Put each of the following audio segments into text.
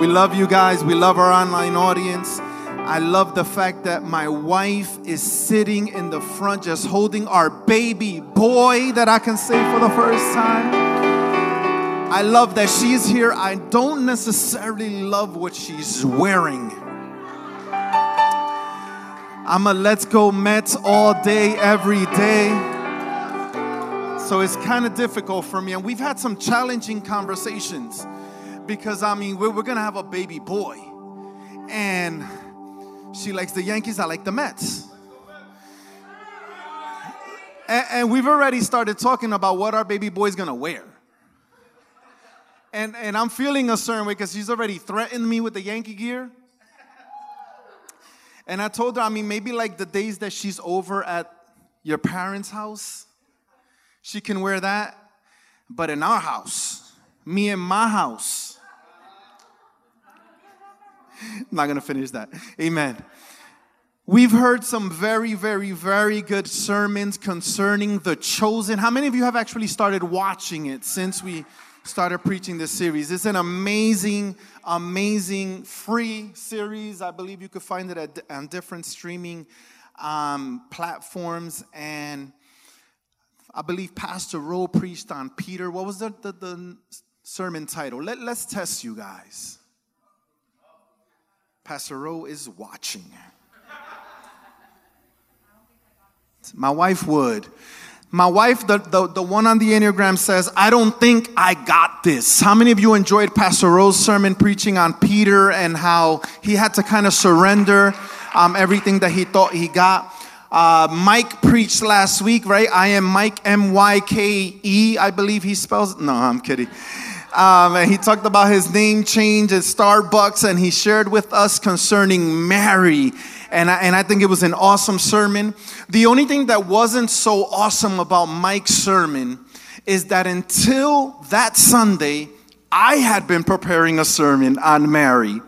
We love you guys. We love our online audience. I love the fact that my wife is sitting in the front just holding our baby boy that I can say for the first time. I love that she's here. I don't necessarily love what she's wearing. I'm a let's go Mets all day, every day. So it's kind of difficult for me. And we've had some challenging conversations because, I mean, we're, we're to have a baby boy. And she likes the Yankees, I like the Mets. And, and we've already started talking about what our baby boy's gonna wear. And, and I'm feeling a certain way because she's already threatened me with the Yankee gear. And I told her, I mean, maybe like the days that she's over at your parents' house, she can wear that. But in our house, me and my house, I'm not going to finish that. Amen. We've heard some very, very, very good sermons concerning the chosen. How many of you have actually started watching it since we started preaching this series? It's an amazing, amazing free series. I believe you could find it at, on different streaming um, platforms. And I believe Pastor Rowe preached on Peter. What was the, the, the sermon title? Let, let's test you guys. Pastor is watching. My wife would. My wife, the, the, the one on the Enneagram says, I don't think I got this. How many of you enjoyed Pastor Rowe's sermon preaching on Peter and how he had to kind of surrender um, everything that he thought he got? Uh, Mike preached last week, right? I am Mike, M Y K E, I believe he spells. No, I'm kidding. Um, and he talked about his name change at Starbucks, and he shared with us concerning Mary. And I, and I think it was an awesome sermon. The only thing that wasn't so awesome about Mike's sermon is that until that Sunday, I had been preparing a sermon on Mary.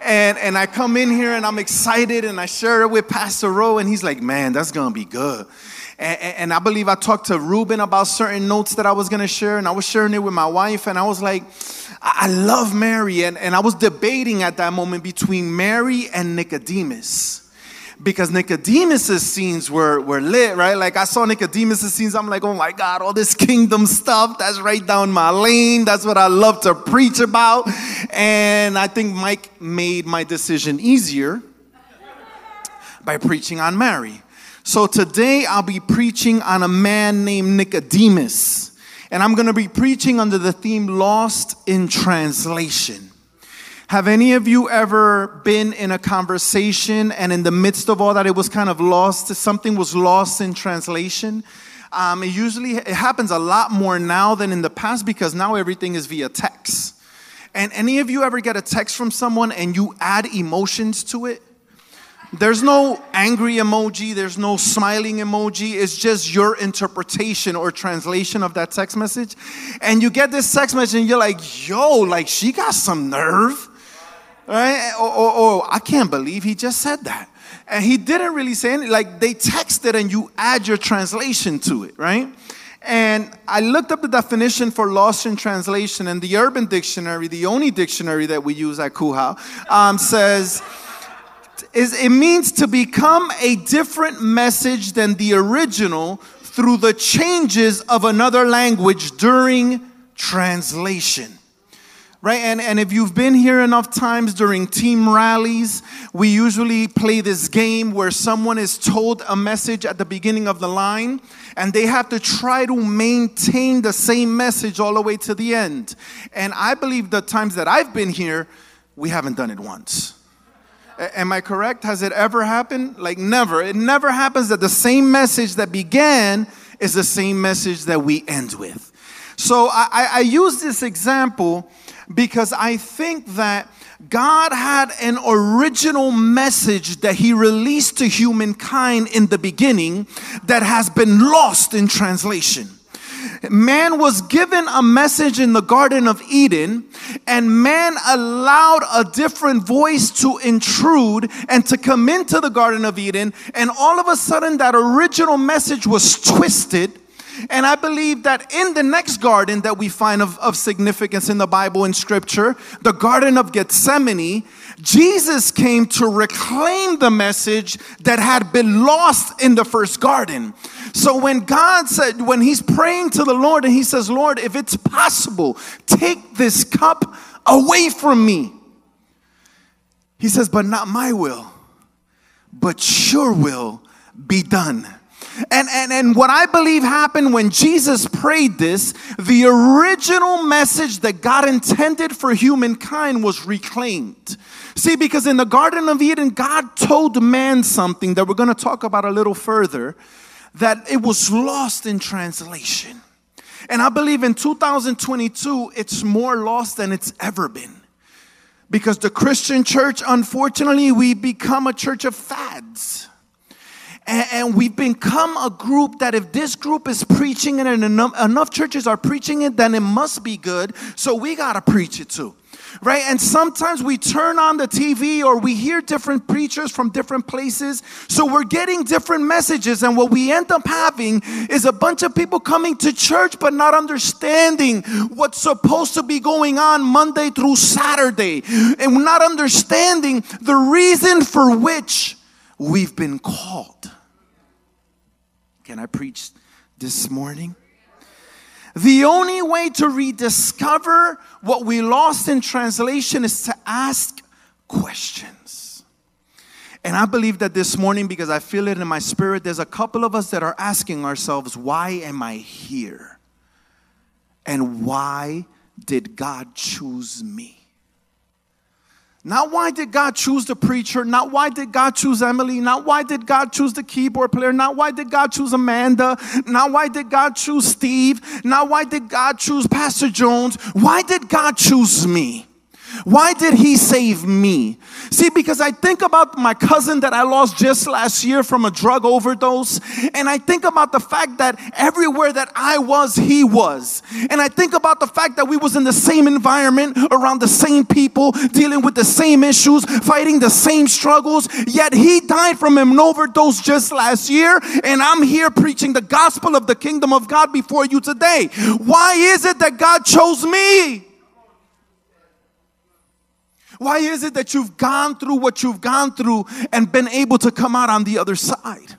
And, and I come in here and I'm excited and I share it with Pastor Rowe, and he's like, Man, that's gonna be good. And, and I believe I talked to Ruben about certain notes that I was going to share, and I was sharing it with my wife, and I was like, I love Mary. And, and I was debating at that moment between Mary and Nicodemus because Nicodemus's scenes were, were lit, right? Like I saw Nicodemus's scenes, I'm like, oh my God, all this kingdom stuff, that's right down my lane. That's what I love to preach about. And I think Mike made my decision easier by preaching on Mary. So today I'll be preaching on a man named Nicodemus. And I'm going to be preaching under the theme Lost in Translation. Have any of you ever been in a conversation and in the midst of all that it was kind of lost, something was lost in translation? Um, it usually it happens a lot more now than in the past because now everything is via text. And any of you ever get a text from someone and you add emotions to it? There's no angry emoji, there's no smiling emoji. It's just your interpretation or translation of that text message. And you get this text message and you're like, yo, like she got some nerve. Right? Or, or, or I can't believe he just said that. And he didn't really say anything. Like they texted and you add your translation to it, right? And I looked up the definition for lost in translation, and the Urban Dictionary, the only dictionary that we use at Kuha, um, says is it means to become a different message than the original through the changes of another language during translation right? And, and if you've been here enough times during team rallies, we usually play this game where someone is told a message at the beginning of the line and they have to try to maintain the same message all the way to the end. And I believe the times that I've been here, we haven't done it once. Am I correct? Has it ever happened? Like, never. It never happens that the same message that began is the same message that we end with. So I, I use this example because I think that God had an original message that He released to humankind in the beginning that has been lost in translation. Man was given a message in the Garden of Eden, and man allowed a different voice to intrude and to come into the Garden of Eden, and all of a sudden, that original message was twisted And I believe that in the next garden that we find of, of significance in the Bible and scripture, the Garden of Gethsemane, Jesus came to reclaim the message that had been lost in the first garden. So when God said, when he's praying to the Lord and he says, Lord, if it's possible, take this cup away from me. He says, but not my will, but your will be done. And, and, and what I believe happened when Jesus prayed this, the original message that God intended for humankind was reclaimed. See, because in the Garden of Eden, God told man something that we're going to talk about a little further, that it was lost in translation. And I believe in 2022, it's more lost than it's ever been. Because the Christian church, unfortunately, we become a church of fads. And, we've become a group that if this group is preaching it and enough, churches are preaching it, then it must be good. So we got to preach it too right? And sometimes we turn on the TV or we hear different preachers from different places. So we're getting different messages. And what we end up having is a bunch of people coming to church but not understanding what's supposed to be going on Monday through Saturday and not understanding the reason for which we've been called. Can I preach this morning? The only way to rediscover what we lost in translation is to ask questions. And I believe that this morning, because I feel it in my spirit, there's a couple of us that are asking ourselves, why am I here? And why did God choose me? Not why did God choose the preacher, not why did God choose Emily, not why did God choose the keyboard player, not why did God choose Amanda, not why did God choose Steve, not why did God choose Pastor Jones, why did God choose me? Why did he save me? See, because I think about my cousin that I lost just last year from a drug overdose, and I think about the fact that everywhere that I was, he was. And I think about the fact that we was in the same environment, around the same people, dealing with the same issues, fighting the same struggles, yet he died from an overdose just last year, and I'm here preaching the gospel of the kingdom of God before you today. Why is it that God chose me? Why is it that you've gone through what you've gone through and been able to come out on the other side?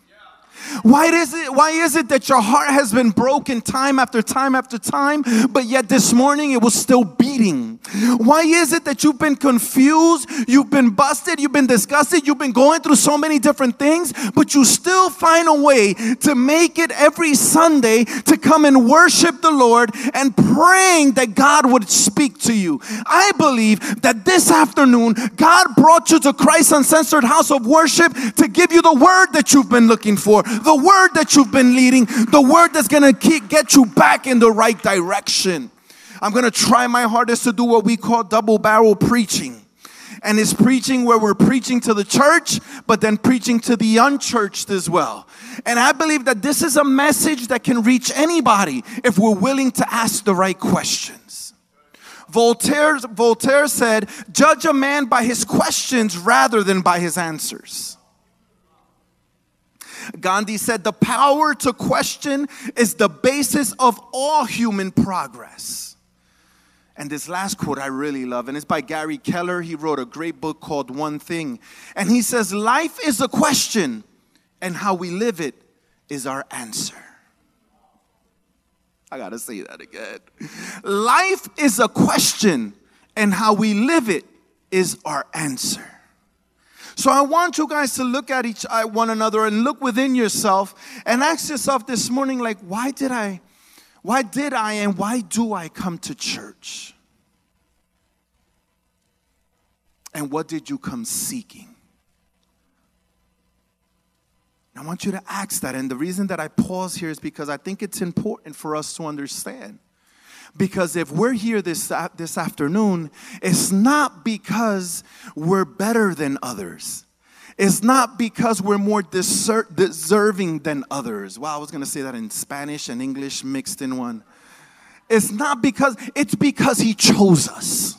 Why is it why is it that your heart has been broken time after time after time, but yet this morning it was still beating? Why is it that you've been confused, you've been busted, you've been disgusted, you've been going through so many different things, but you still find a way to make it every Sunday to come and worship the Lord and praying that God would speak to you? I believe that this afternoon God brought you to Christ Uncensored House of Worship to give you the word that you've been looking for the word that you've been leading, the word that's gonna get you back in the right direction. I'm gonna try my hardest to do what we call double barrel preaching. And it's preaching where we're preaching to the church, but then preaching to the unchurched as well. And I believe that this is a message that can reach anybody if we're willing to ask the right questions. Voltaire, Voltaire said, Judge a man by his questions rather than by his answers. Gandhi said, The power to question is the basis of all human progress. And this last quote I really love, and it's by Gary Keller. He wrote a great book called One Thing. And he says, Life is a question, and how we live it is our answer. I gotta say that again. Life is a question, and how we live it is our answer. So I want you guys to look at each uh, one another and look within yourself and ask yourself this morning like why did I why did I and why do I come to church? And what did you come seeking? I want you to ask that. And the reason that I pause here is because I think it's important for us to understand. Because if we're here this, this afternoon, it's not because we're better than others. It's not because we're more deser- deserving than others. Well, I was going to say that in Spanish and English mixed in one. It's not because, it's because He chose us.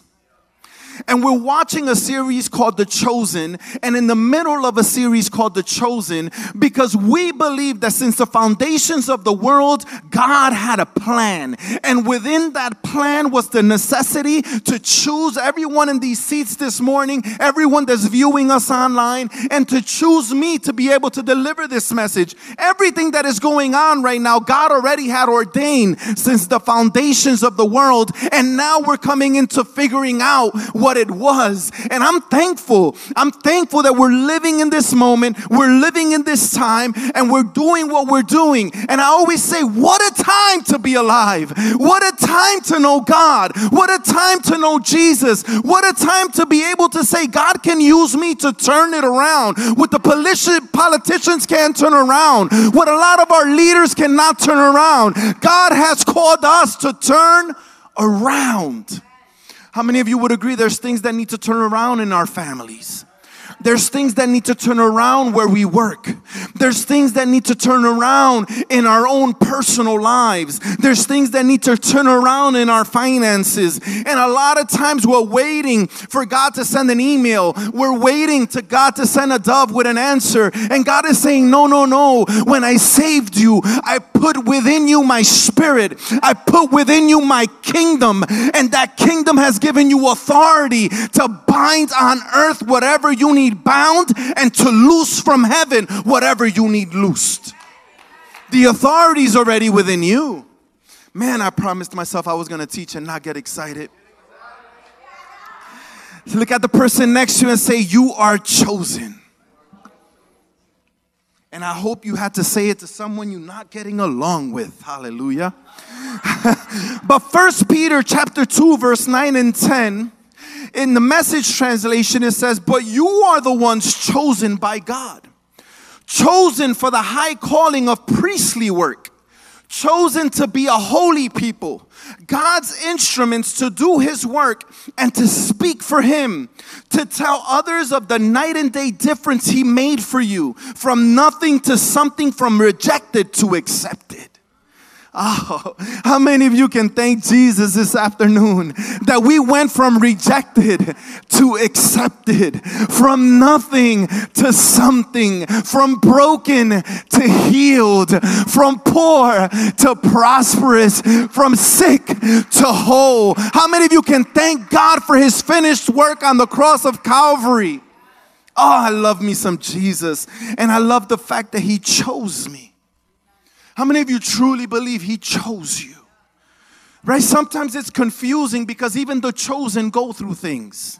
And we're watching a series called The Chosen, and in the middle of a series called The Chosen, because we believe that since the foundations of the world, God had a plan. And within that plan was the necessity to choose everyone in these seats this morning, everyone that's viewing us online, and to choose me to be able to deliver this message. Everything that is going on right now, God already had ordained since the foundations of the world, and now we're coming into figuring out what it was. And I'm thankful. I'm thankful that we're living in this moment, we're living in this time, and we're doing what we're doing. And I always say, what a time to be alive! What a time to know God! What a time to know Jesus! What a time to be able to say, God can use me to turn it around. What the politicians can't turn around, what a lot of our leaders cannot turn around. God has called us to turn around. How many of you would agree there's things that need to turn around in our families? There's things that need to turn around where we work. There's things that need to turn around in our own personal lives. There's things that need to turn around in our finances. And a lot of times we're waiting for God to send an email. We're waiting to God to send a dove with an answer. And God is saying, no, no, no. When I saved you, I put within you my spirit. I put within you my kingdom. And that kingdom has given you authority to bind on earth whatever you need need bound and to loose from heaven whatever you need loosed. The authority is already within you. Man, I promised myself I was going to teach and not get excited. Look at the person next to you and say, You are chosen. And I hope you had to say it to someone you're not getting along with. Hallelujah. but First Peter chapter 2 verse 9 and 10 in the message translation, it says, But you are the ones chosen by God, chosen for the high calling of priestly work, chosen to be a holy people, God's instruments to do His work and to speak for Him, to tell others of the night and day difference He made for you, from nothing to something, from rejected to accepted. Oh, how many of you can thank Jesus this afternoon that we went from rejected to accepted, from nothing to something, from broken to healed, from poor to prosperous, from sick to whole? How many of you can thank God for his finished work on the cross of Calvary? Oh, I love me some Jesus, and I love the fact that he chose me. How many of you truly believe He chose you? Right? Sometimes it's confusing because even the chosen go through things.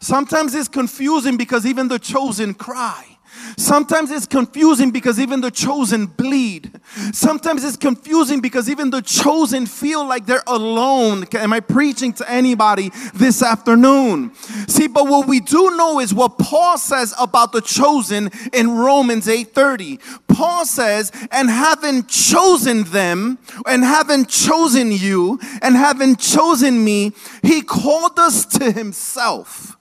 Sometimes it's confusing because even the chosen cry. Sometimes it's confusing because even the chosen bleed. Sometimes it's confusing because even the chosen feel like they're alone. Am I preaching to anybody this afternoon? See, but what we do know is what Paul says about the chosen in Romans 8:30. Paul says, "And having chosen them, and having chosen you, and having chosen me, he called us to himself."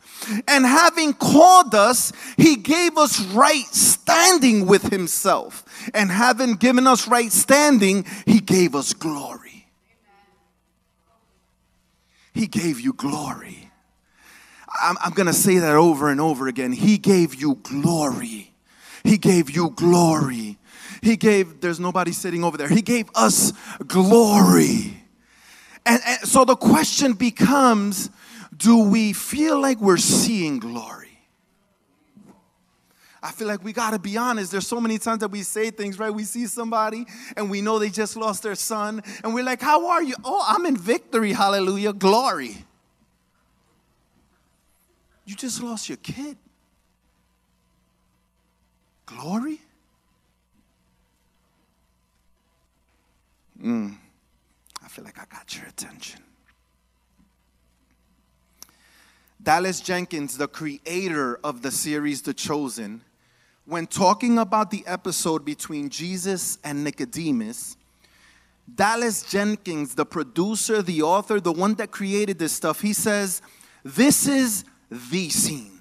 And having called us, he gave us right standing with himself. And having given us right standing, he gave us glory. He gave you glory. I'm, I'm going to say that over and over again. He gave you glory. He gave you glory. He gave, there's nobody sitting over there. He gave us glory. And, and so the question becomes do we feel like we're seeing glory? I feel like we got to be honest. There's so many times that we say things, right? We see somebody and we know they just lost their son, and we're like, How are you? Oh, I'm in victory. Hallelujah. Glory. You just lost your kid. Glory? Mm. I feel like I got your attention. Dallas Jenkins, the creator of the series The Chosen, when talking about the episode between Jesus and Nicodemus, Dallas Jenkins, the producer, the author, the one that created this stuff, he says, This is the scene.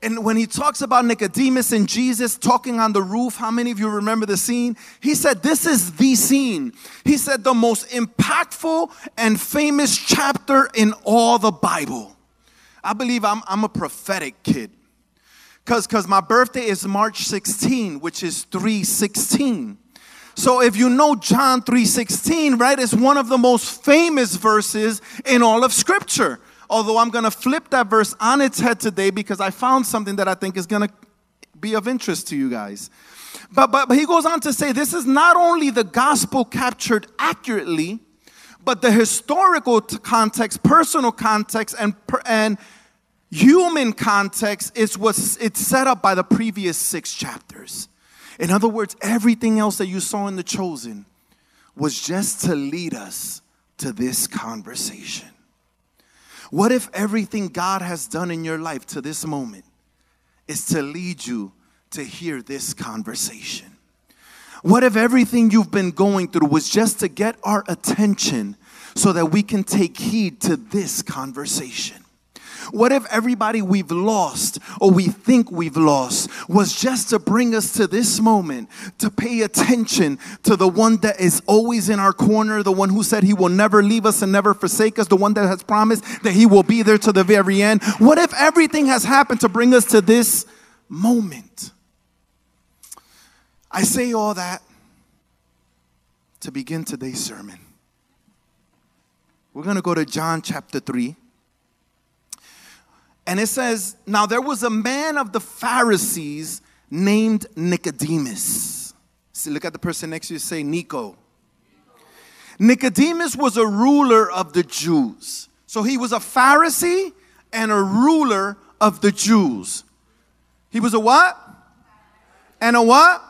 And when he talks about Nicodemus and Jesus talking on the roof, how many of you remember the scene? He said, This is the scene. He said, the most impactful and famous chapter in all the Bible. I believe I'm, I'm a prophetic kid. Because my birthday is March 16, which is 316. So if you know John 3:16, right, it's one of the most famous verses in all of scripture. Although I'm going to flip that verse on its head today because I found something that I think is going to be of interest to you guys. But, but, but he goes on to say this is not only the gospel captured accurately, but the historical context, personal context, and, and human context is what's it's set up by the previous six chapters. In other words, everything else that you saw in The Chosen was just to lead us to this conversation. What if everything God has done in your life to this moment is to lead you to hear this conversation? What if everything you've been going through was just to get our attention so that we can take heed to this conversation? What if everybody we've lost or we think we've lost was just to bring us to this moment to pay attention to the one that is always in our corner, the one who said he will never leave us and never forsake us, the one that has promised that he will be there to the very end? What if everything has happened to bring us to this moment? I say all that to begin today's sermon. We're going to go to John chapter 3. And it says, Now there was a man of the Pharisees named Nicodemus. See, look at the person next to you, say Nico. Nicodemus was a ruler of the Jews. So he was a Pharisee and a ruler of the Jews. He was a what? And a what?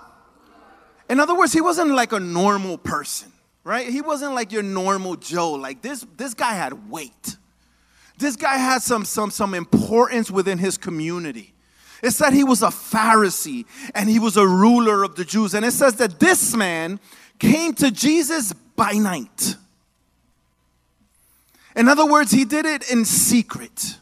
In other words, he wasn't like a normal person, right? He wasn't like your normal Joe. Like this, this guy had weight. This guy had some, some, some importance within his community. It said he was a Pharisee and he was a ruler of the Jews. And it says that this man came to Jesus by night. In other words, he did it in secret.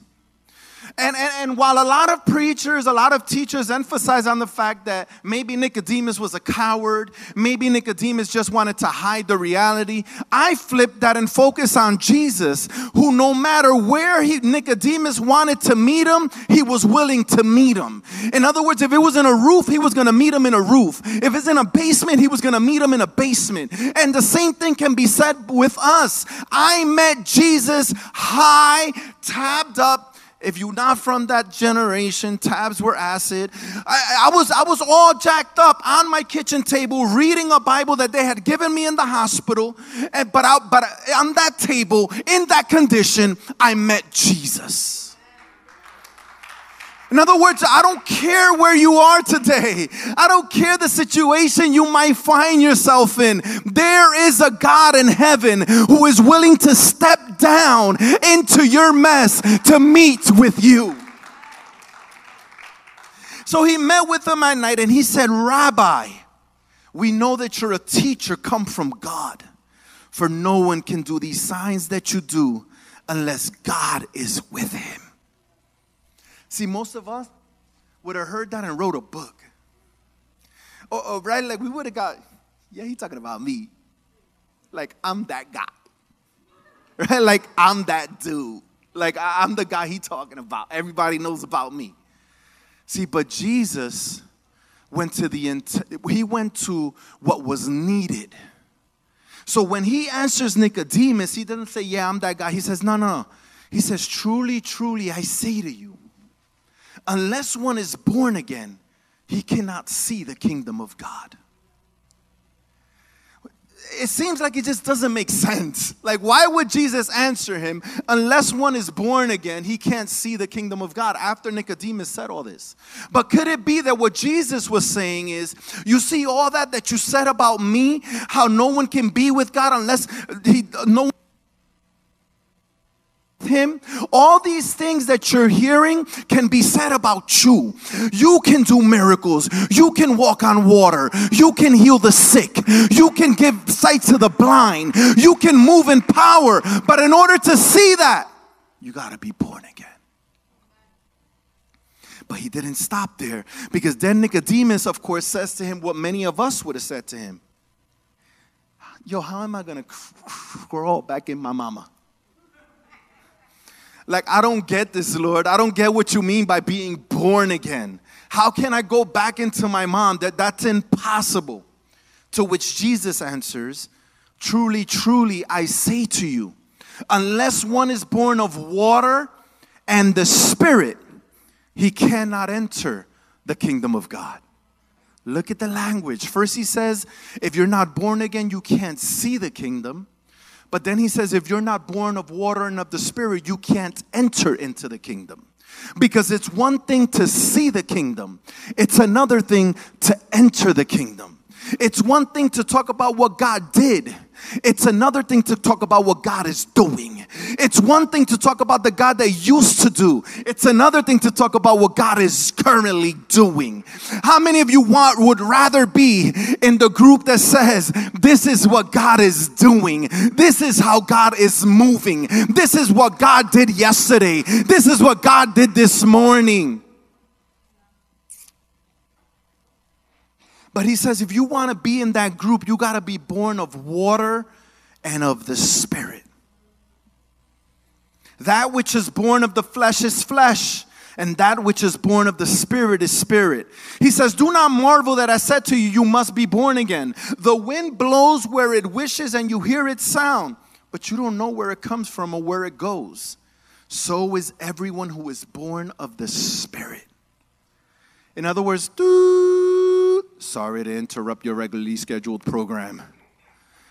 And, and, and while a lot of preachers, a lot of teachers emphasize on the fact that maybe Nicodemus was a coward, maybe Nicodemus just wanted to hide the reality, I flip that and focus on Jesus, who no matter where he, Nicodemus wanted to meet him, he was willing to meet him. In other words, if it was in a roof, he was going to meet him in a roof. If it's in a basement, he was going to meet him in a basement. And the same thing can be said with us. I met Jesus high, tabbed up, if you're not from that generation, tabs were acid. I, I, was I was all jacked up on my kitchen table reading a Bible that they had given me in the hospital. And, but I, but on that table, in that condition, I met Jesus. In other words, I don't care where you are today. I don't care the situation you might find yourself in. There is a God in heaven who is willing to step down into your mess to meet with you. So he met with them at night and he said, Rabbi, we know that you're a teacher come from God, for no one can do these signs that you do unless God is with him. See, most of us would have heard that and wrote a book. Or, or right, like we would have got, yeah, he talking about me. Like I'm that guy. Right? Like I'm that dude. Like I'm the guy he talking about. Everybody knows about me. See, but Jesus went to the he went to what was needed. So when he answers Nicodemus, he doesn't say, "Yeah, I'm that guy." He says, "No, no." He says, "Truly, truly, I say to you, unless one is born again, he cannot see the kingdom of God. It seems like it just doesn't make sense. Like, why would Jesus answer him, unless one is born again, he can't see the kingdom of God after Nicodemus said all this? But could it be that what Jesus was saying is, you see all that that you said about me, how no one can be with God unless he, no him, all these things that you're hearing can be said about you. You can do miracles. You can walk on water. You can heal the sick. You can give sight to the blind. You can move in power. But in order to see that, you got to be born again. But he didn't stop there because then Nicodemus, of course, says to him what many of us would have said to him Yo, how am I going to crawl back in my mama? Like, I don't get this, Lord. I don't get what you mean by being born again. How can I go back into my mom? That that's impossible. To which Jesus answers, Truly, truly, I say to you, unless one is born of water and the Spirit, he cannot enter the kingdom of God. Look at the language. First, he says, if you're not born again, you can't see the kingdom. But then he says, if you're not born of water and of the Spirit, you can't enter into the kingdom. Because it's one thing to see the kingdom, it's another thing to enter the kingdom. It's one thing to talk about what God did. It's another thing to talk about what God is doing. It's one thing to talk about the God that used to do. It's another thing to talk about what God is currently doing. How many of you want would rather be in the group that says this is what God is doing. This is how God is moving. This is what God did yesterday. This is what God did this morning. But he says if you want to be in that group, you got to be born of water and of the Spirit. That which is born of the flesh is flesh, and that which is born of the Spirit is spirit. He says, Do not marvel that I said to you, You must be born again. The wind blows where it wishes, and you hear its sound, but you don't know where it comes from or where it goes. So is everyone who is born of the Spirit. In other words, sorry to interrupt your regularly scheduled program.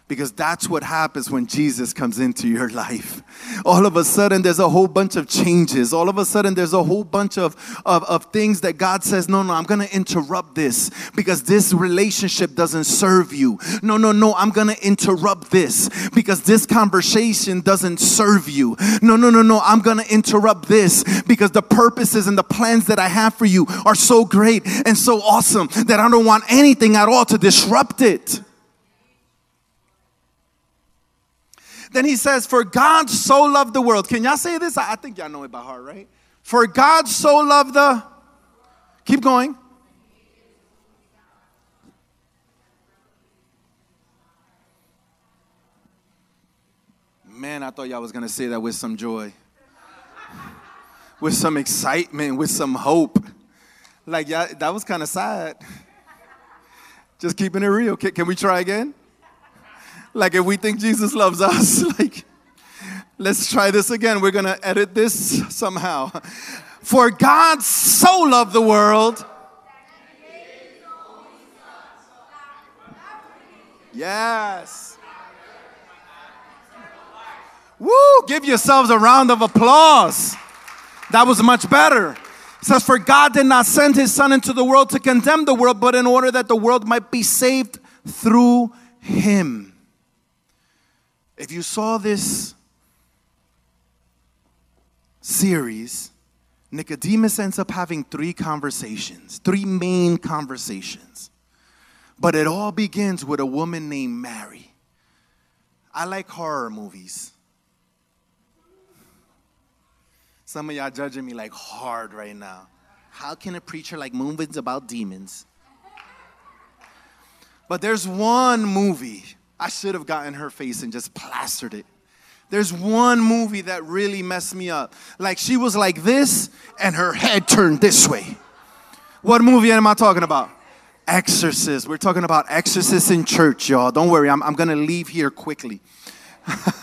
Because that's what happens when Jesus comes into your life. All of a sudden, there's a whole bunch of changes. All of a sudden, there's a whole bunch of, of, of things that God says, No, no, I'm gonna interrupt this because this relationship doesn't serve you. No, no, no, I'm gonna interrupt this because this conversation doesn't serve you. No, no, no, no, I'm gonna interrupt this because the purposes and the plans that I have for you are so great and so awesome that I don't want anything at all to disrupt it. Then he says, For God so loved the world. Can y'all say this? I think y'all know it by heart, right? For God so loved the. Keep going. Man, I thought y'all was going to say that with some joy, with some excitement, with some hope. Like, yeah, that was kind of sad. Just keeping it real. Can, can we try again? Like if we think Jesus loves us, like let's try this again. We're going to edit this somehow. For God so loved the world. Yes. Woo! Give yourselves a round of applause. That was much better. It says, For God did not send his Son into the world to condemn the world, but in order that the world might be saved through him. If you saw this series, Nicodemus ends up having three conversations, three main conversations. But it all begins with a woman named Mary. I like horror movies. Some of y'all judging me like hard right now. How can a preacher like movies about demons? But there's one movie I should have gotten her face and just plastered it. There's one movie that really messed me up. Like she was like this and her head turned this way. What movie am I talking about? Exorcist. We're talking about Exorcist in church, y'all. Don't worry, I'm, I'm gonna leave here quickly.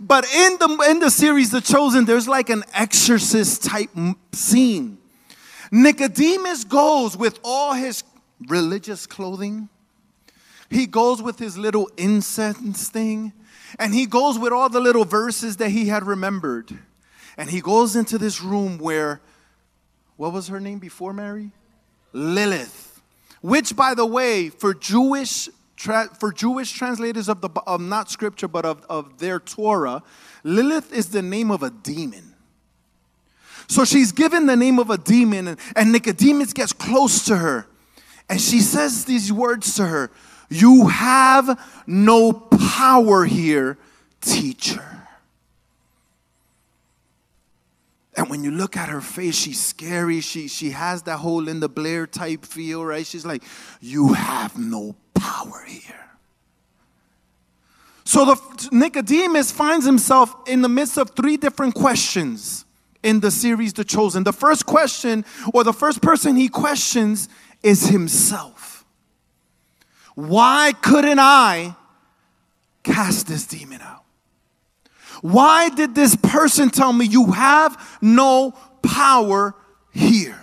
but in the in the series The Chosen, there's like an exorcist type scene. Nicodemus goes with all his religious clothing he goes with his little incense thing, and he goes with all the little verses that he had remembered. And he goes into this room where, what was her name before Mary? Lilith. Which, by the way, for Jewish tra- for Jewish translators of the of not scripture but of, of their Torah, Lilith is the name of a demon. So she's given the name of a demon, and, and Nicodemus gets close to her, and she says these words to her you have no power here, teacher. And when you look at her face, she's scary. She, she has that whole Linda Blair type feel, right? She's like, You have no power here. So the Nicodemus finds himself in the midst of three different questions in the series The Chosen. The first question, or the first person he questions, is himself. Why couldn't I cast this demon out? Why did this person tell me you have no power here?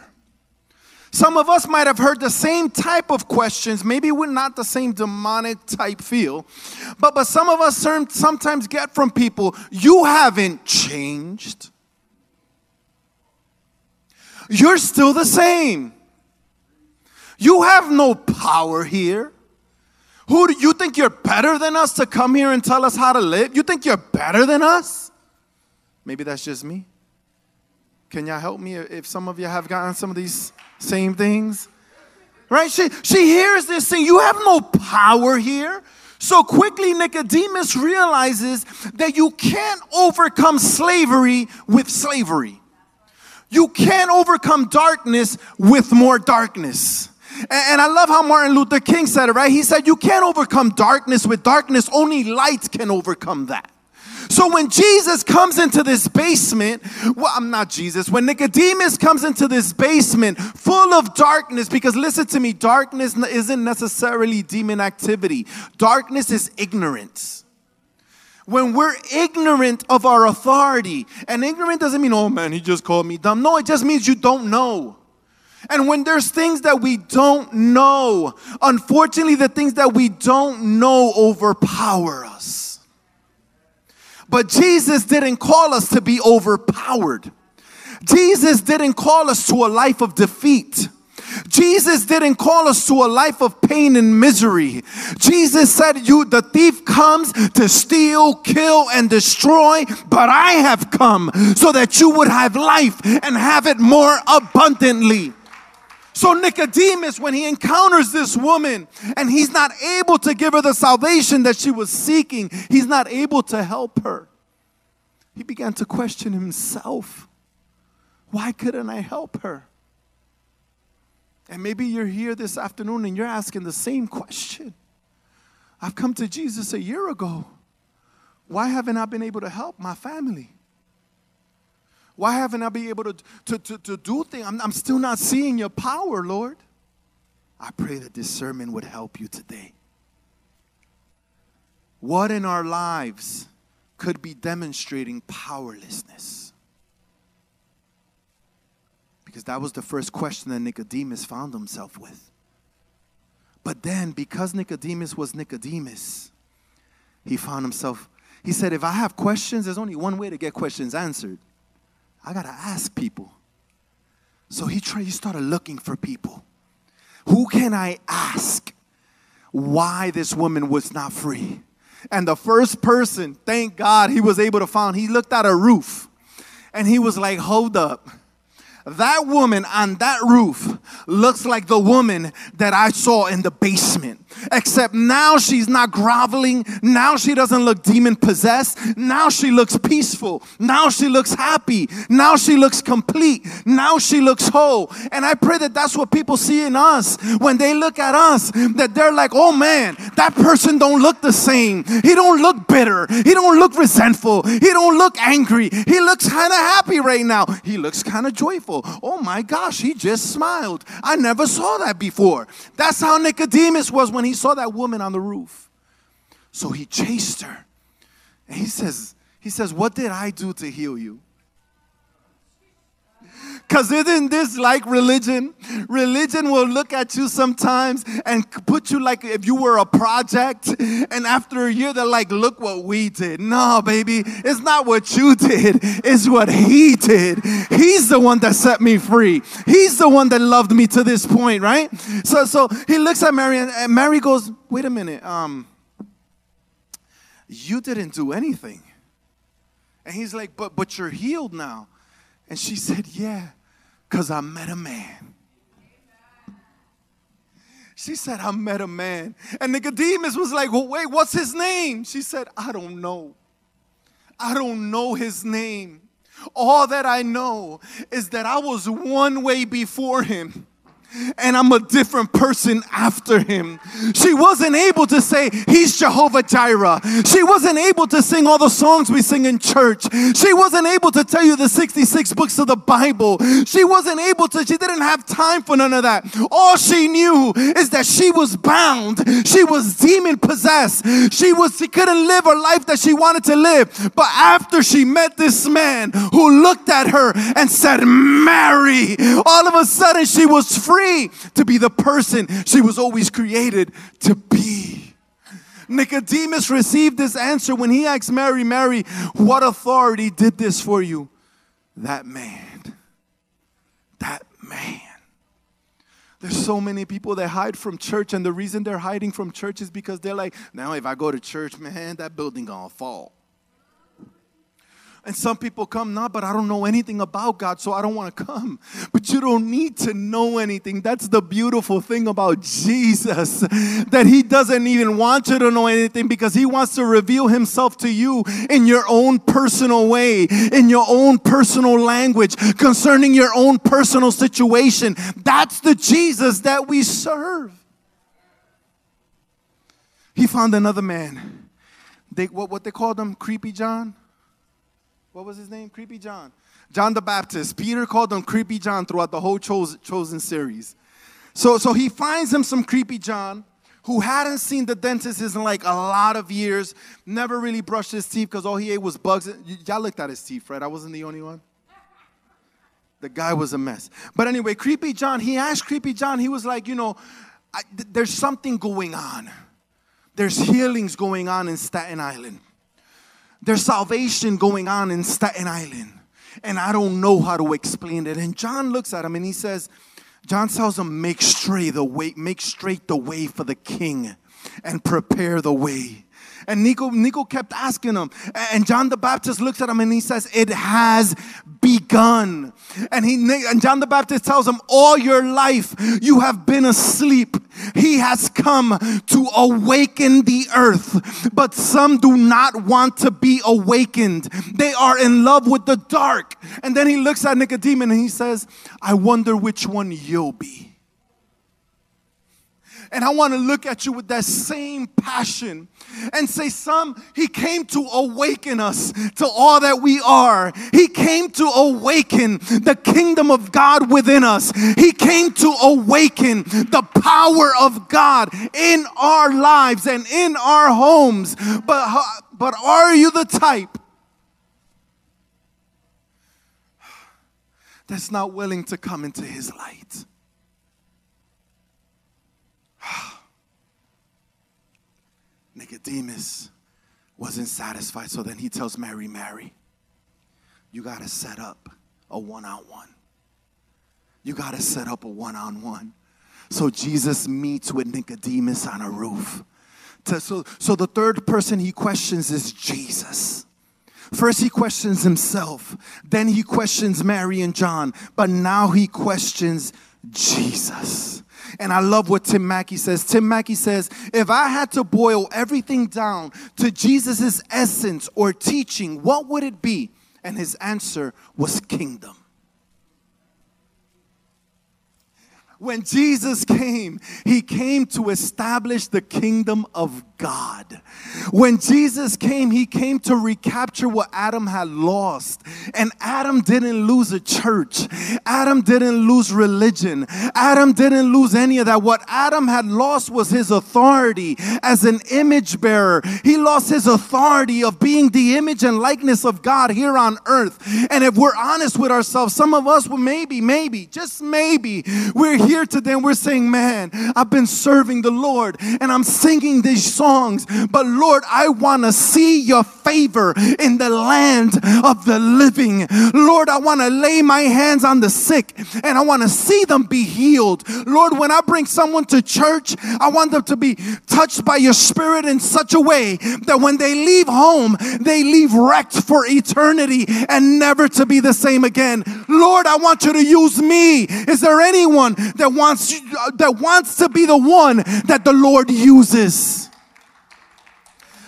Some of us might have heard the same type of questions. Maybe we're not the same demonic type feel, but, but some of us sometimes get from people, you haven't changed. You're still the same. You have no power here. Who do you think you're better than us to come here and tell us how to live? You think you're better than us? Maybe that's just me. Can y'all help me if some of you have gotten some of these same things? Right? She, she hears this thing. You have no power here. So quickly, Nicodemus realizes that you can't overcome slavery with slavery. You can't overcome darkness with more darkness. And I love how Martin Luther King said it, right? He said, You can't overcome darkness with darkness, only light can overcome that. So when Jesus comes into this basement, well, I'm not Jesus, when Nicodemus comes into this basement full of darkness, because listen to me, darkness isn't necessarily demon activity, darkness is ignorance. When we're ignorant of our authority, and ignorant doesn't mean, oh man, he just called me dumb. No, it just means you don't know. And when there's things that we don't know, unfortunately, the things that we don't know overpower us. But Jesus didn't call us to be overpowered. Jesus didn't call us to a life of defeat. Jesus didn't call us to a life of pain and misery. Jesus said, You, the thief comes to steal, kill, and destroy, but I have come so that you would have life and have it more abundantly. So, Nicodemus, when he encounters this woman and he's not able to give her the salvation that she was seeking, he's not able to help her. He began to question himself why couldn't I help her? And maybe you're here this afternoon and you're asking the same question. I've come to Jesus a year ago. Why haven't I been able to help my family? Why haven't I been able to, to, to, to do things? I'm, I'm still not seeing your power, Lord. I pray that this sermon would help you today. What in our lives could be demonstrating powerlessness? Because that was the first question that Nicodemus found himself with. But then, because Nicodemus was Nicodemus, he found himself, he said, If I have questions, there's only one way to get questions answered I got to ask people. So he tried, he started looking for people. Who can I ask why this woman was not free? And the first person, thank God, he was able to find, he looked at a roof and he was like, hold up. That woman on that roof looks like the woman that I saw in the basement. Except now she's not groveling. Now she doesn't look demon possessed. Now she looks peaceful. Now she looks happy. Now she looks complete. Now she looks whole. And I pray that that's what people see in us when they look at us. That they're like, oh man, that person don't look the same. He don't look bitter. He don't look resentful. He don't look angry. He looks kind of happy right now. He looks kind of joyful. Oh my gosh, he just smiled. I never saw that before. That's how Nicodemus was when he saw that woman on the roof. So he chased her. And he says, he says, "What did I do to heal you?" Because isn't this like religion? Religion will look at you sometimes and put you like if you were a project. And after a year, they're like, look what we did. No, baby, it's not what you did, it's what he did. He's the one that set me free. He's the one that loved me to this point, right? So, so he looks at Mary and Mary goes, wait a minute, um, you didn't do anything. And he's like, but but you're healed now. And she said, Yeah. Because I met a man. She said, I met a man. And Nicodemus was like, well, wait, what's his name? She said, I don't know. I don't know his name. All that I know is that I was one way before him and I'm a different person after him. She wasn't able to say, He's Jehovah Jireh. She wasn't able to sing all the songs we sing in church. She wasn't able to tell you the 66 books of the Bible. She wasn't able to, she didn't have time for none of that. All she knew is that she was bound. She was demon possessed. She was, she couldn't live her life that she wanted to live. But after she met this man who looked at her and said, Mary, all of a sudden she was free free to be the person she was always created to be. Nicodemus received this answer when he asked Mary, Mary, what authority did this for you? That man. That man. There's so many people that hide from church, and the reason they're hiding from church is because they're like, now if I go to church, man, that building gonna fall. And some people come, not, but I don't know anything about God, so I don't want to come. But you don't need to know anything. That's the beautiful thing about Jesus, that He doesn't even want you to know anything because He wants to reveal Himself to you in your own personal way, in your own personal language, concerning your own personal situation. That's the Jesus that we serve. He found another man. They, what, what they called him? Creepy John? What was his name? Creepy John. John the Baptist. Peter called him Creepy John throughout the whole chosen series. So, so he finds him some Creepy John who hadn't seen the dentist in like a lot of years, never really brushed his teeth because all he ate was bugs. Y- y'all looked at his teeth, right? I wasn't the only one. The guy was a mess. But anyway, Creepy John, he asked Creepy John, he was like, you know, I, th- there's something going on. There's healings going on in Staten Island. There's salvation going on in Staten Island. And I don't know how to explain it. And John looks at him and he says, John tells him, make straight the way, make straight the way for the king and prepare the way. And Nico, Nico kept asking him. And John the Baptist looks at him and he says, It has begun. And he and John the Baptist tells him, All your life you have been asleep. He has come to awaken the earth. But some do not want to be awakened. They are in love with the dark. And then he looks at Nicodemus and he says, I wonder which one you'll be. And I want to look at you with that same passion and say, Some, He came to awaken us to all that we are. He came to awaken the kingdom of God within us. He came to awaken the power of God in our lives and in our homes. But, uh, but are you the type that's not willing to come into His light? Nicodemus wasn't satisfied, so then he tells Mary, Mary, you got to set up a one on one. You got to set up a one on one. So Jesus meets with Nicodemus on a roof. So, so the third person he questions is Jesus. First, he questions himself, then, he questions Mary and John, but now he questions Jesus. And I love what Tim Mackie says. Tim Mackie says, if I had to boil everything down to Jesus' essence or teaching, what would it be? And his answer was kingdom. When Jesus came, he came to establish the kingdom of God. When Jesus came, he came to recapture what Adam had lost. And Adam didn't lose a church, Adam didn't lose religion, Adam didn't lose any of that. What Adam had lost was his authority as an image bearer. He lost his authority of being the image and likeness of God here on earth. And if we're honest with ourselves, some of us, well, maybe, maybe, just maybe, we're here here today and we're saying, Man, I've been serving the Lord and I'm singing these songs, but Lord, I want to see your favor in the land of the living. Lord, I want to lay my hands on the sick and I want to see them be healed. Lord, when I bring someone to church, I want them to be touched by your spirit in such a way that when they leave home, they leave wrecked for eternity and never to be the same again. Lord, I want you to use me. Is there anyone that wants uh, that wants to be the one that the Lord uses.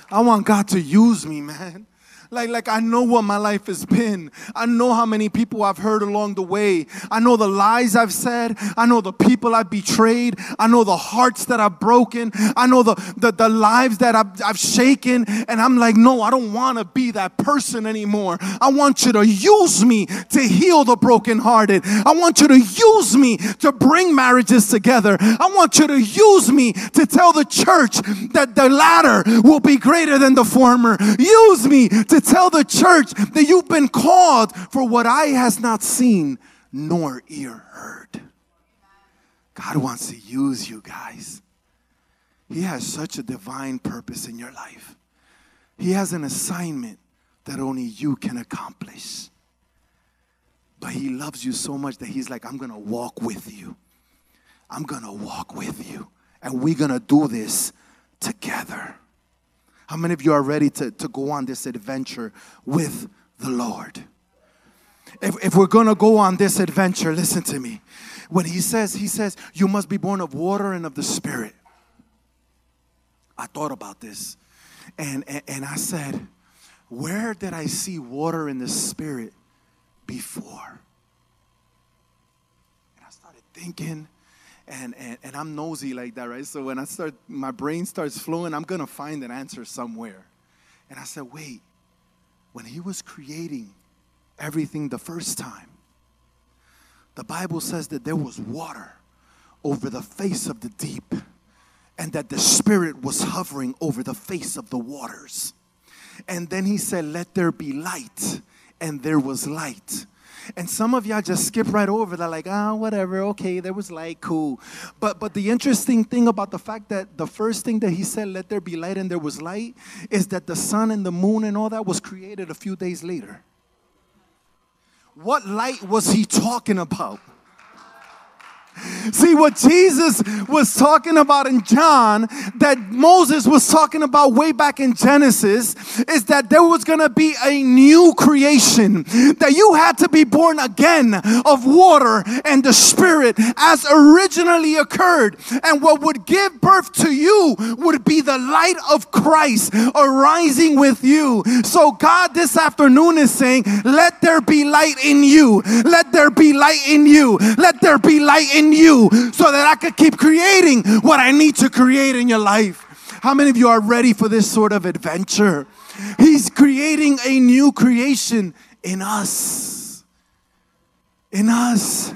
I want God to use me, man. Like, like I know what my life has been. I know how many people I've hurt along the way. I know the lies I've said. I know the people I've betrayed. I know the hearts that I've broken. I know the, the, the lives that I've, I've shaken. And I'm like, no, I don't want to be that person anymore. I want you to use me to heal the brokenhearted. I want you to use me to bring marriages together. I want you to use me to tell the church that the latter will be greater than the former. Use me to tell the church that you've been called for what eye has not seen nor ear heard. God wants to use you guys. He has such a divine purpose in your life. He has an assignment that only you can accomplish. But He loves you so much that He's like, I'm gonna walk with you. I'm gonna walk with you. And we're gonna do this together. How many of you are ready to, to go on this adventure with the Lord? If, if we're gonna go on this adventure, listen to me. When he says, he says, you must be born of water and of the Spirit. I thought about this and, and, and I said, where did I see water in the Spirit before? And I started thinking, and, and, and I'm nosy like that, right? So when I start, my brain starts flowing, I'm gonna find an answer somewhere. And I said, wait, when he was creating everything the first time, the Bible says that there was water over the face of the deep, and that the Spirit was hovering over the face of the waters. And then he said, Let there be light, and there was light. And some of y'all just skip right over that, like, ah, whatever, okay, there was light, cool. But but the interesting thing about the fact that the first thing that he said, let there be light, and there was light, is that the sun and the moon and all that was created a few days later. What light was he talking about? See, what Jesus was talking about in John, that Moses was talking about way back in Genesis, is that there was gonna be a new creation, that you had to be born again of water and the Spirit as originally occurred. And what would give birth to you would be the light of Christ arising with you. So, God this afternoon is saying, Let there be light in you, let there be light in you, let there be light in you so that I could keep creating what I need to create in your life. How many of you are ready for this sort of adventure? He's creating a new creation in us. In us.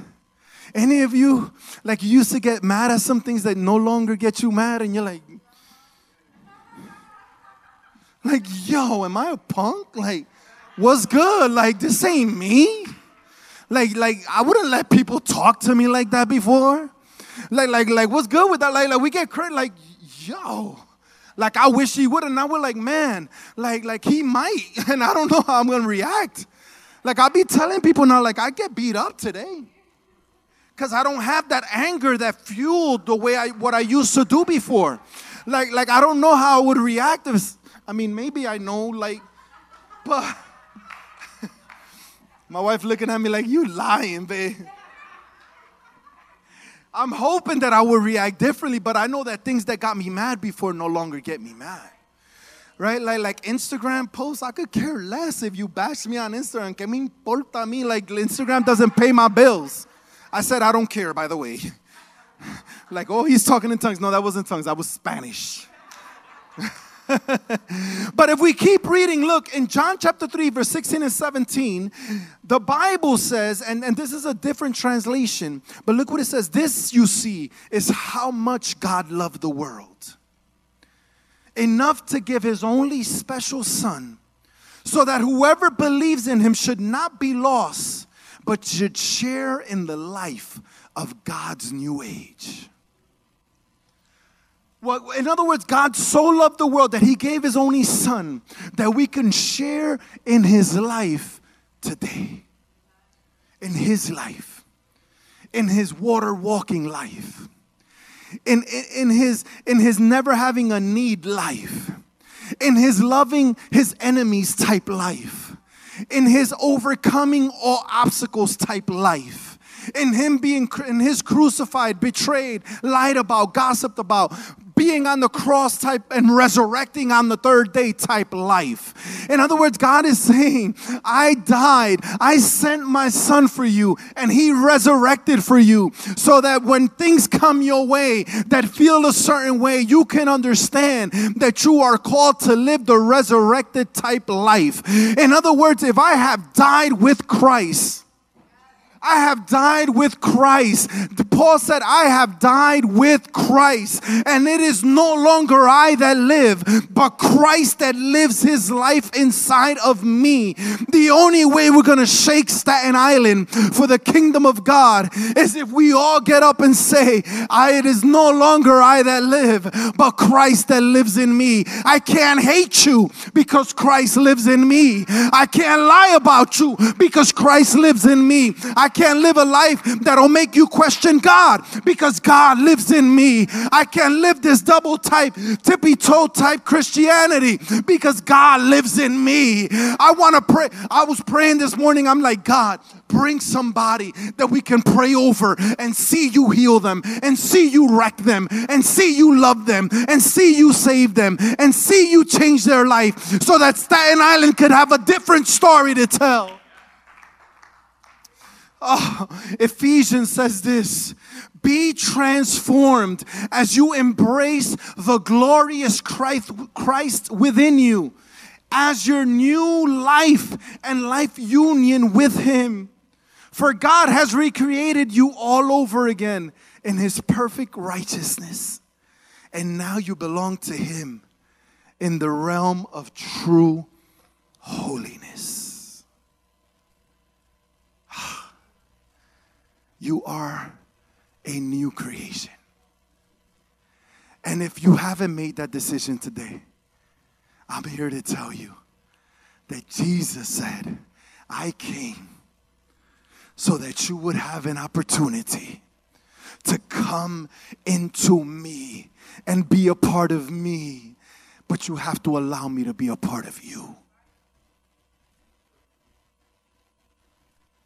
Any of you, like, you used to get mad at some things that no longer get you mad, and you're like, like, yo, am I a punk? Like, what's good? Like, this ain't me. Like, like I wouldn't let people talk to me like that before. Like, like, like, what's good with that? Like, like we get credit. Like, yo, like I wish he would. And now we're like, man, like, like he might, and I don't know how I'm gonna react. Like I'll be telling people now, like I get beat up today. Cause I don't have that anger that fueled the way I what I used to do before. Like, like I don't know how I would react if I mean maybe I know, like, but my wife looking at me like, you lying, babe. I'm hoping that I will react differently, but I know that things that got me mad before no longer get me mad. Right? Like, like Instagram posts, I could care less if you bash me on Instagram. Que me importa mí? Like, Instagram doesn't pay my bills. I said, I don't care, by the way. like, oh, he's talking in tongues. No, that wasn't tongues, that was Spanish. but if we keep reading, look, in John chapter 3, verse 16 and 17, the Bible says, and, and this is a different translation, but look what it says. This, you see, is how much God loved the world. Enough to give his only special son, so that whoever believes in him should not be lost, but should share in the life of God's new age. Well, in other words, God so loved the world that he gave his only son that we can share in his life today. In his life. In his water walking life. In, in, in, his, in his never having a need life. In his loving his enemies type life. In his overcoming all obstacles type life in him being in his crucified, betrayed, lied about, gossiped about, being on the cross type and resurrecting on the third day type life. In other words, God is saying, I died, I sent my son for you, and he resurrected for you so that when things come your way that feel a certain way, you can understand that you are called to live the resurrected type life. In other words, if I have died with Christ, I have died with Christ. Paul said, I have died with Christ, and it is no longer I that live, but Christ that lives his life inside of me. The only way we're going to shake Staten Island for the kingdom of God is if we all get up and say, I, It is no longer I that live, but Christ that lives in me. I can't hate you because Christ lives in me. I can't lie about you because Christ lives in me. I can't live a life that'll make you question God because God lives in me. I can't live this double type, tippy toe type Christianity because God lives in me. I want to pray. I was praying this morning. I'm like, God, bring somebody that we can pray over and see you heal them and see you wreck them and see you love them and see you save them and see you change their life so that Staten Island could have a different story to tell. Oh, Ephesians says this be transformed as you embrace the glorious Christ, Christ within you as your new life and life union with Him. For God has recreated you all over again in His perfect righteousness. And now you belong to Him in the realm of true holiness. You are a new creation. And if you haven't made that decision today, I'm here to tell you that Jesus said, I came so that you would have an opportunity to come into me and be a part of me. But you have to allow me to be a part of you.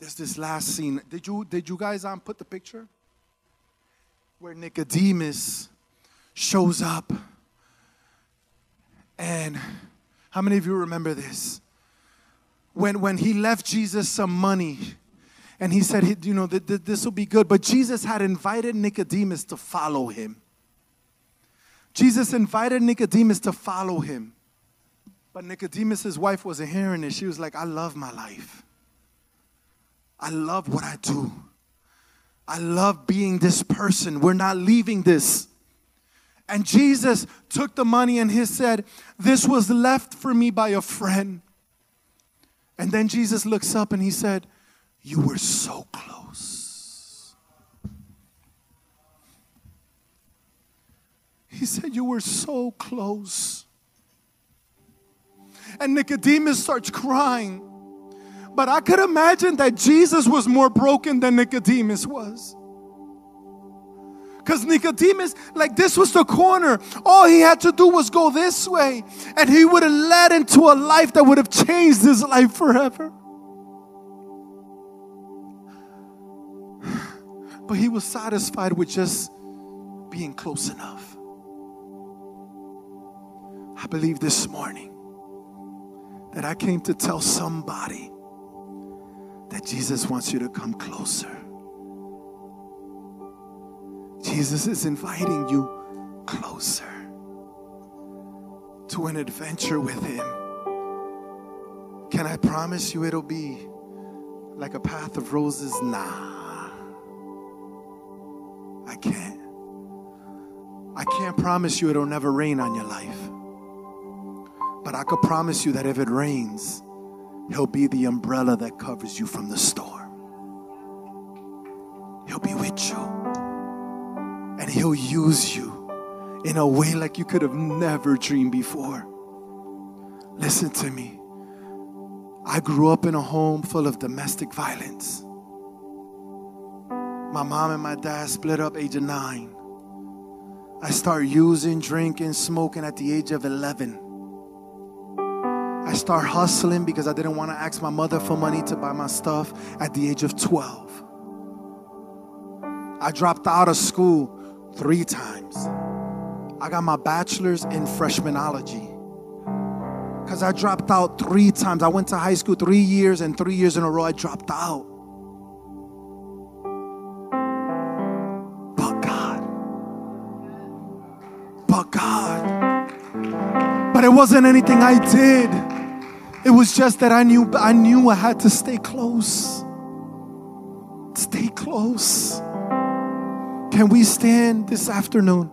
There's this last scene. Did you did you guys um put the picture? Where Nicodemus shows up. And how many of you remember this? When when he left Jesus some money and he said, you know, this will be good. But Jesus had invited Nicodemus to follow him. Jesus invited Nicodemus to follow him. But Nicodemus' wife wasn't hearing it. She was like, I love my life. I love what I do. I love being this person. We're not leaving this. And Jesus took the money and he said, This was left for me by a friend. And then Jesus looks up and he said, You were so close. He said, You were so close. And Nicodemus starts crying. But I could imagine that Jesus was more broken than Nicodemus was. Because Nicodemus, like this was the corner. All he had to do was go this way, and he would have led into a life that would have changed his life forever. But he was satisfied with just being close enough. I believe this morning that I came to tell somebody that Jesus wants you to come closer. Jesus is inviting you closer to an adventure with Him. Can I promise you it'll be like a path of roses? Nah. I can't. I can't promise you it'll never rain on your life. But I could promise you that if it rains, He'll be the umbrella that covers you from the storm. He'll be with you. And He'll use you in a way like you could have never dreamed before. Listen to me. I grew up in a home full of domestic violence. My mom and my dad split up age of nine. I started using, drinking, smoking at the age of 11. Start hustling because I didn't want to ask my mother for money to buy my stuff at the age of 12. I dropped out of school three times. I got my bachelor's in freshmanology. Because I dropped out three times. I went to high school three years, and three years in a row, I dropped out. But God. But God. But it wasn't anything I did. It was just that I knew I knew I had to stay close. Stay close. Can we stand this afternoon?